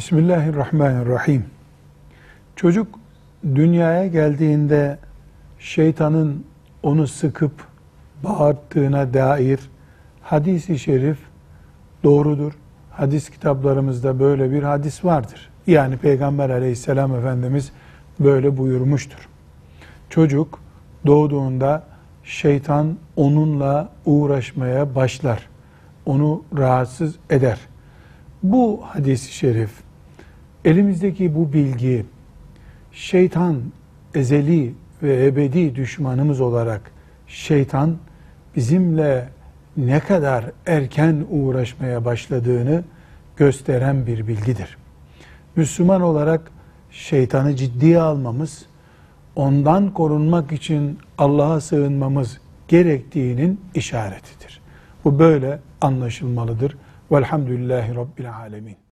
Bismillahirrahmanirrahim. Çocuk dünyaya geldiğinde şeytanın onu sıkıp bağırttığına dair hadisi şerif doğrudur. Hadis kitaplarımızda böyle bir hadis vardır. Yani Peygamber aleyhisselam Efendimiz böyle buyurmuştur. Çocuk doğduğunda şeytan onunla uğraşmaya başlar. Onu rahatsız eder. Bu hadis-i şerif, elimizdeki bu bilgi, şeytan ezeli ve ebedi düşmanımız olarak şeytan bizimle ne kadar erken uğraşmaya başladığını gösteren bir bilgidir. Müslüman olarak şeytanı ciddiye almamız, ondan korunmak için Allah'a sığınmamız gerektiğinin işaretidir. Bu böyle anlaşılmalıdır. Velhamdülillahi Rabbil Alemin.